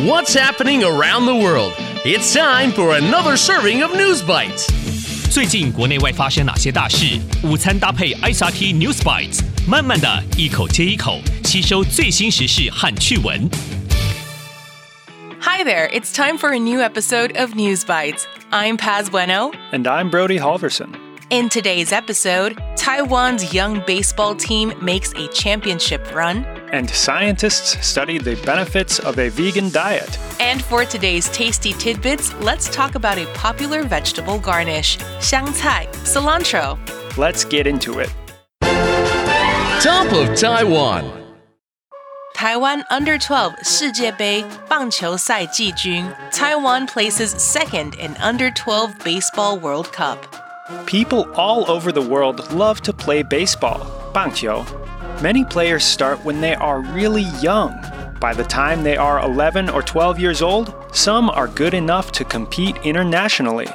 What's happening around the world? It's time for another serving of News Bites. 最近国内外发生哪些大事？午餐搭配 ICRT News Bites，慢慢的一口接一口吸收最新时事和趣闻。Hi there, it's time for a new episode of News Bites. I'm Paz Bueno. And I'm Brody Halverson. In today's episode, Taiwan's young baseball team makes a championship run And scientists study the benefits of a vegan diet. And for today's tasty tidbits, let's talk about a popular vegetable garnish, xiangcai, cilantro. Let's get into it. Top of Taiwan. Taiwan Under 12 世界杯棒球赛季军. Taiwan places second in Under 12 Baseball World Cup. People all over the world love to play baseball, 棒球. Many players start when they are really young. By the time they are 11 or 12 years old, some are good enough to compete internationally.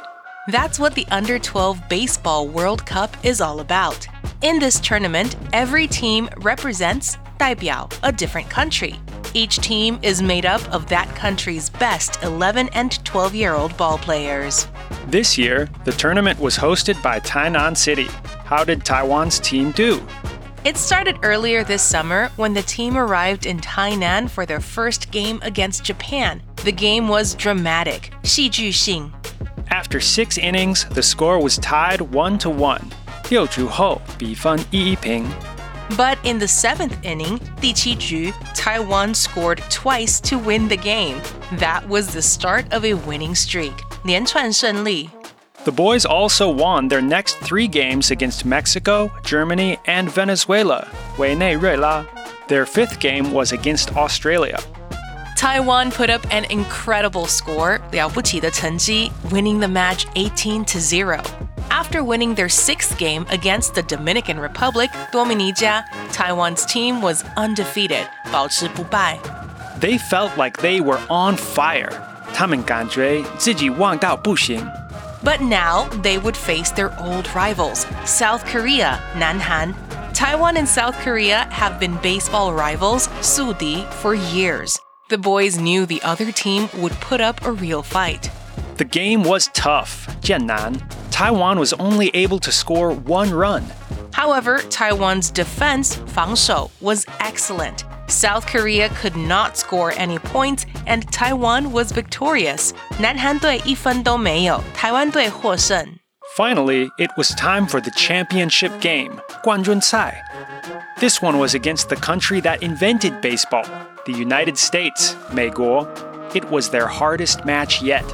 That's what the Under 12 Baseball World Cup is all about. In this tournament, every team represents 代表 a different country. Each team is made up of that country's best 11 and 12 year old ball players. This year, the tournament was hosted by Tainan City. How did Taiwan's team do? It started earlier this summer when the team arrived in Tainan for their first game against Japan. The game was dramatic, 戏剧性. After six innings, the score was tied 1 to 1. 六局后，比分一一平。 But in the seventh inning, 第七局, Taiwan scored twice to win the game. That was the start of a winning streak. 连串胜利. The boys also won their next three games against Mexico, Germany, and Venezuela. 委内瑞拉. Their fifth game was against Australia. Taiwan put up an incredible score, 了不起的成绩, winning the match 18 to 0. After winning their sixth game against the Dominican Republic, Dominica, Taiwan's team was undefeated, 保持不败. They felt like they were on fire. 他们感觉自己旺到不行。 but now they would face their old rivals, South Korea, Nanhan. Taiwan and South Korea have been baseball rivals, Sudi, for years. The boys knew the other team would put up a real fight. The game was tough, Jiannan. Taiwan was only able to score one run. However, Taiwan's defense, Fang Shou, was excellent. South Korea could not score any points, and Taiwan was victorious. 南韩队一分都没有，台湾队获胜。 Finally, it was time for the championship game, 冠军赛. This one was against the country that invented baseball, the United States, 美国. It was their hardest match yet.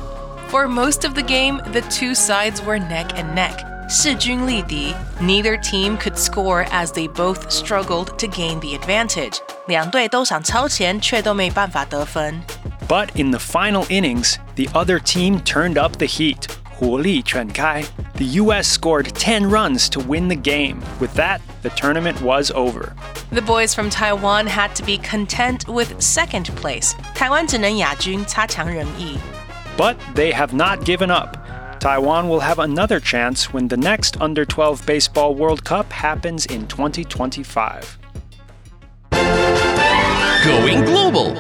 For most of the game, the two sides were neck and neck. 势均力敌, neither team could score as they both struggled to gain the advantage. 两队都想超前，却都没办法得分。 But in the final innings, the other team turned up the heat. 火力全开. The US scored 10 runs to win the game. With that, the tournament was over. The boys from Taiwan had to be content with second place. 台湾只能亚军，差强人意。 But they have not given up. Taiwan will have another chance when the next Under 12 Baseball World Cup happens in 2025. Going global.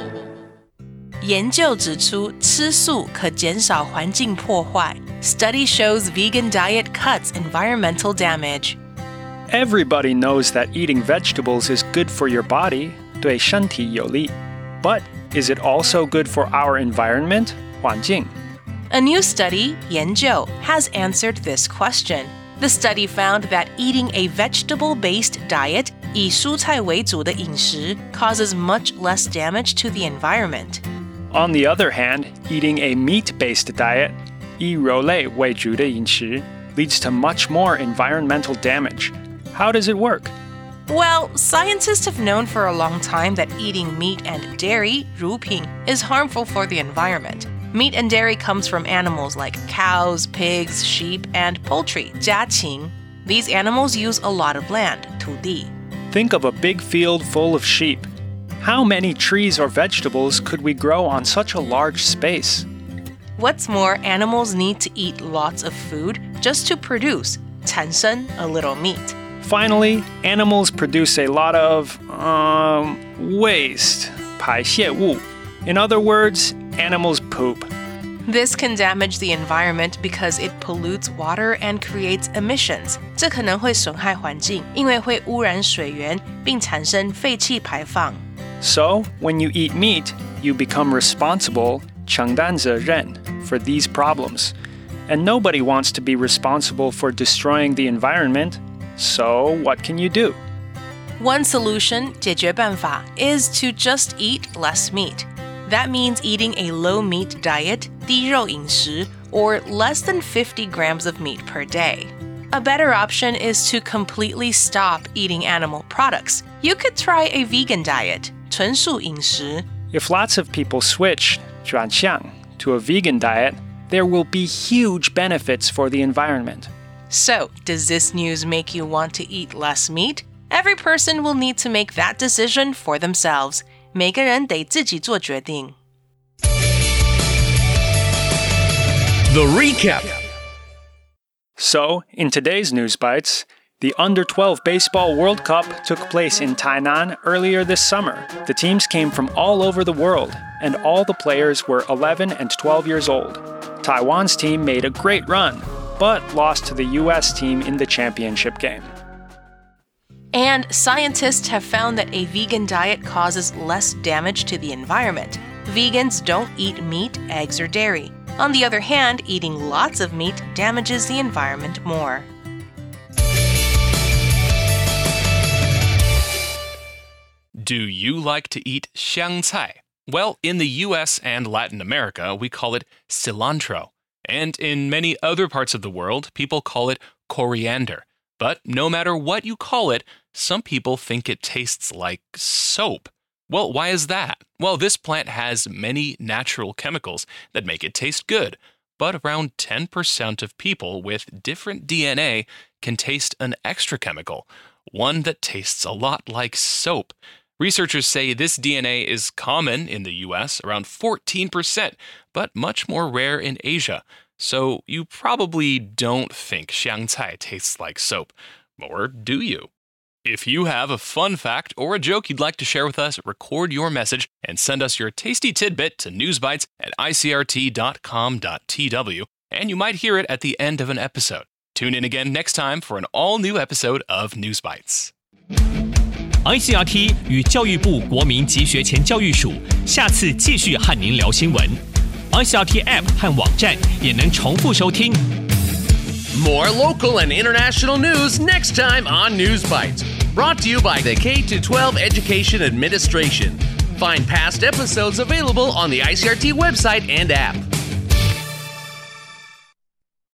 研究指出，吃素可减少环境破坏。Study shows vegan diet cuts environmental damage. Everybody knows that eating vegetables is good for your body, 对身体有利. But is it also good for our environment, 环境? A new study, 研究, has answered this question. The study found that eating a vegetable-based diet, 以蔬菜为主的饮食, causes much less damage to the environment. On the other hand, eating a meat-based diet, 以肉类为主的饮食, leads to much more environmental damage. How does it work? Well, scientists have known for a long time that eating meat and dairy, 乳品, is harmful for the environment. Meat and dairy comes from animals like cows, pigs, sheep, and poultry, 家禽. These animals use a lot of land, 土地. Think of a big field full of sheep. How many trees or vegetables could we grow on such a large space? What's more, animals need to eat lots of food just to produce, 产生, a little meat. Finally, animals produce a lot of um, waste, 排泄物. In other words, animals poop. This can damage the environment because it pollutes water and creates emissions. 这可能会损害环境，因为会污染水源并产生废气排放。So, when you eat meat, you become responsible 承担责任 for these problems. And nobody wants to be responsible for destroying the environment. So, what can you do? One solution, 解决办法, is to just eat less meat. That means eating a low meat diet, 低肉饮食, or less than 50 grams of meat per day. A better option is to completely stop eating animal products. You could try a vegan diet, 纯素饮食. If lots of people switch 转向 to a vegan diet, there will be huge benefits for the environment. So, does this news make you want to eat less meat? Every person will need to make that decision for themselves. 每个人得自己做决定。 The recap. So, in today's News Bites, the Under 12 Baseball World Cup took place in Tainan earlier this summer. The teams came from all over the world, and all the players were 11 and 12 years old. Taiwan's team made a great run, but lost to the US team in the championship game. And scientists have found that a vegan diet causes less damage to the environment. Vegans don't eat meat, eggs, or dairy. On the other hand, eating lots of meat damages the environment more. Do you like to eat 香菜? Well, in the US and Latin America, we call it cilantro. And in many other parts of the world, people call it coriander. But no matter what you call it, some people think it tastes like soap. Well, why is that? Well, this plant has many natural chemicals that make it taste good, but around 10% of people with different DNA can taste an extra chemical, one that tastes a lot like soap. Researchers say this DNA is common in the US, around 14%, but much more rare in Asia. So you probably don't think xiangcai tastes like soap. Or do you? If you have a fun fact or a joke you'd like to share with us, record your message and send us your tasty tidbit to newsbites at icrt.com.tw, and you might hear it at the end of an episode. Tune in again next time for an all new episode of News Bites. ICRT 与教育部国民及学前教育署下次继续和您聊新闻。ICRT App 和网站也能重复收听。 More local and international news next time on News Bites. Brought to you by the K 12 Education Administration. Find past episodes available on the ICRT website and app.